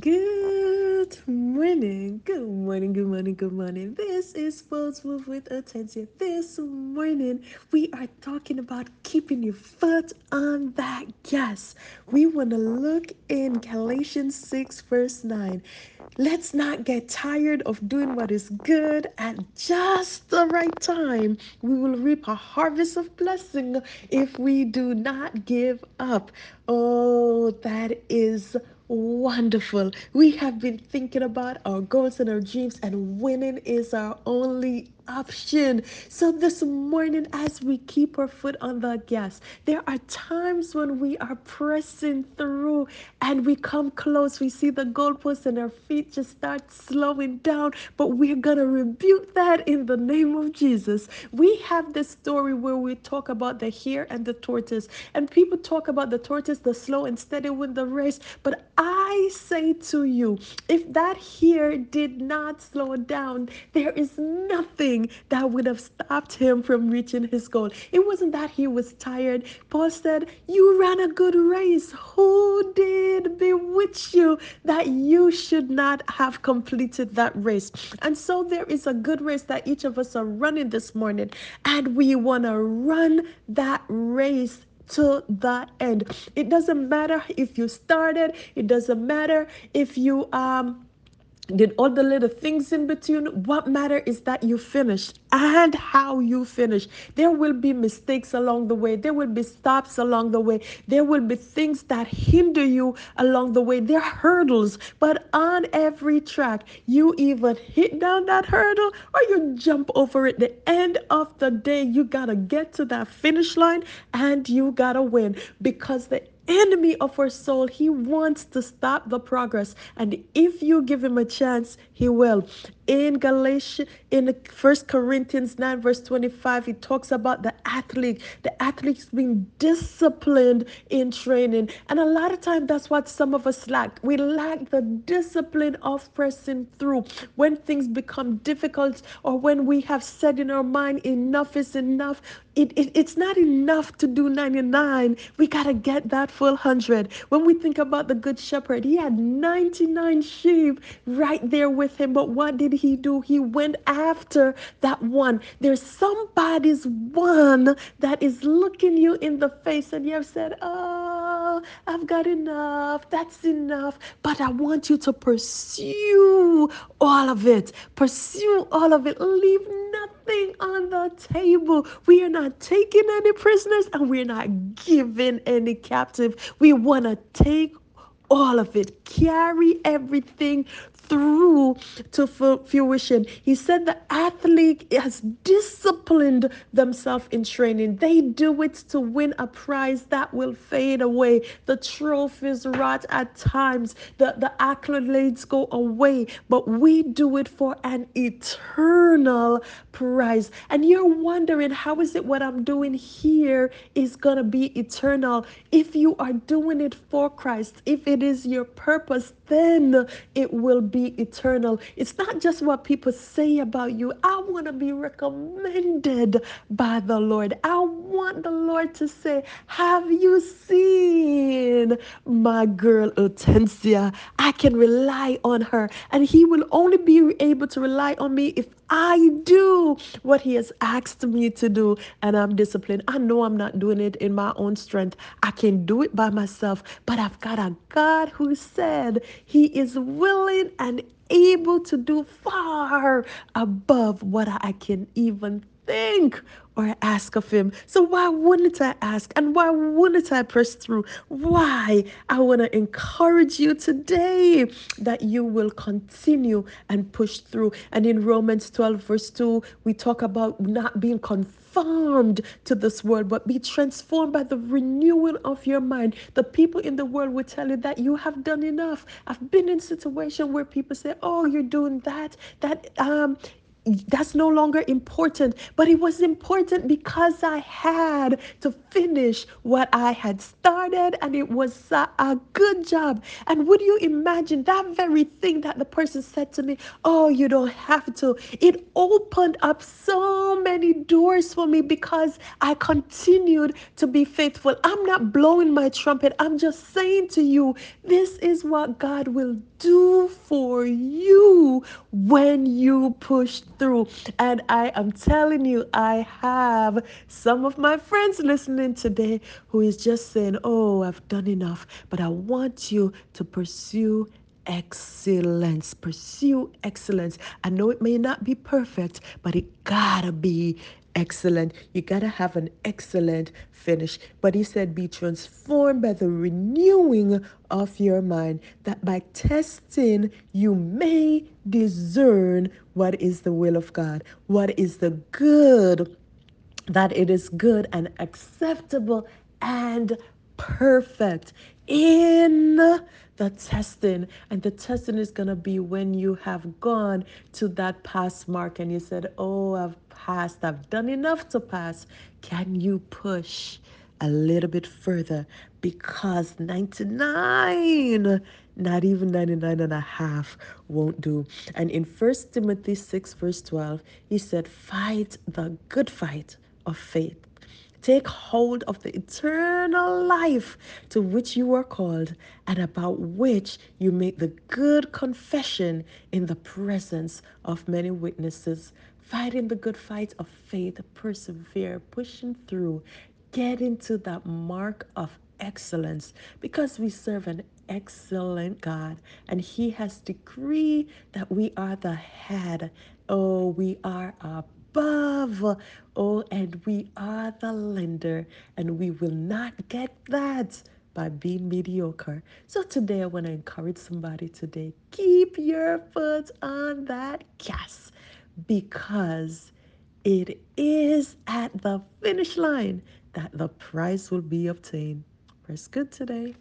Good morning, good morning, good morning, good morning. This is Sports Move with Attention. This morning, we are talking about keeping your foot on that gas. We want to look in Galatians 6, verse 9. Let's not get tired of doing what is good at just the right time. We will reap a harvest of blessing if we do not give up. Oh, that is Wonderful. We have been thinking about our goals and our dreams, and winning is our only option. So, this morning, as we keep our foot on the gas, there are times when we are pressing through and we come close. We see the goalpost and our feet just start slowing down, but we're going to rebuke that in the name of Jesus. We have this story where we talk about the hare and the tortoise, and people talk about the tortoise, the slow and steady win the race, but I say to you, if that hare did not slow down, there is nothing that would have stopped him from reaching his goal. It wasn't that he was tired. Paul said, You ran a good race. Who did bewitch you that you should not have completed that race? And so there is a good race that each of us are running this morning, and we want to run that race to the end. It doesn't matter if you started, it doesn't matter if you um did all the little things in between. What matter is that you finish and how you finish. There will be mistakes along the way. There will be stops along the way. There will be things that hinder you along the way. There are hurdles, but on every track, you either hit down that hurdle or you jump over it. The end of the day, you gotta get to that finish line and you gotta win because the enemy of our soul. He wants to stop the progress. And if you give him a chance, he will. In Galatians, in First Corinthians 9, verse 25, he talks about the athlete, the athletes being disciplined in training. And a lot of time that's what some of us lack. We lack the discipline of pressing through. When things become difficult or when we have said in our mind, enough is enough, it, it, it's not enough to do 99. We got to get that full 100. When we think about the Good Shepherd, he had 99 sheep right there with him. But what did he do? He went after that one. There's somebody's one that is looking you in the face, and you have said, Oh, I've got enough. That's enough. But I want you to pursue all of it. Pursue all of it. Leave nothing on the table. We are not taking any prisoners and we're not giving any captive. We want to take all of it, carry everything through to fruition. He said the athlete has disciplined themselves in training. They do it to win a prize that will fade away. The trophies rot at times, the, the accolades go away, but we do it for an eternal prize. And you're wondering, how is it what I'm doing here is going to be eternal? If you are doing it for Christ, if it is your purpose, then it will be eternal. It's not just what people say about you. I want to be recommended by the Lord. I want the Lord to say, Have you seen my girl Hortensia? I can rely on her. And He will only be able to rely on me if I do what He has asked me to do and I'm disciplined. I know I'm not doing it in my own strength. I can do it by myself, but I've got a God who said He is willing and able to do far above what I can even think or ask of him. So why wouldn't I ask? And why wouldn't I press through? Why? I want to encourage you today that you will continue and push through. And in Romans 12, verse 2, we talk about not being conformed to this world, but be transformed by the renewing of your mind. The people in the world will tell you that you have done enough. I've been in situation where people say, "Oh, you're doing that. That um that's no longer important, but it was important because I had to finish what I had started and it was a, a good job. And would you imagine that very thing that the person said to me, Oh, you don't have to? It opened up so many doors for me because I continued to be faithful. I'm not blowing my trumpet, I'm just saying to you, this is what God will do for you when you push through. And I am telling you, I have some of my friends listening today who is just saying, Oh, I've done enough. But I want you to pursue excellence. Pursue excellence. I know it may not be perfect, but it gotta be excellent. You gotta have an excellent finish. But he said, Be transformed by the renewing of your mind, that by testing you may discern what is the will of God, what is the good that it is good and acceptable and perfect in the testing. And the testing is going to be when you have gone to that pass mark and you said, Oh, I've passed, I've done enough to pass. Can you push? a little bit further because 99 not even 99 and a half won't do and in First timothy 6 verse 12 he said fight the good fight of faith Take hold of the eternal life to which you are called and about which you make the good confession in the presence of many witnesses. Fighting the good fight of faith, persevere, pushing through, get into that mark of excellence because we serve an excellent God and He has decreed that we are the head. Oh, we are above. Oh, and we are the lender, and we will not get that by being mediocre. So today I want to encourage somebody today. Keep your foot on that gas because it is at the finish line that the prize will be obtained. Press good today.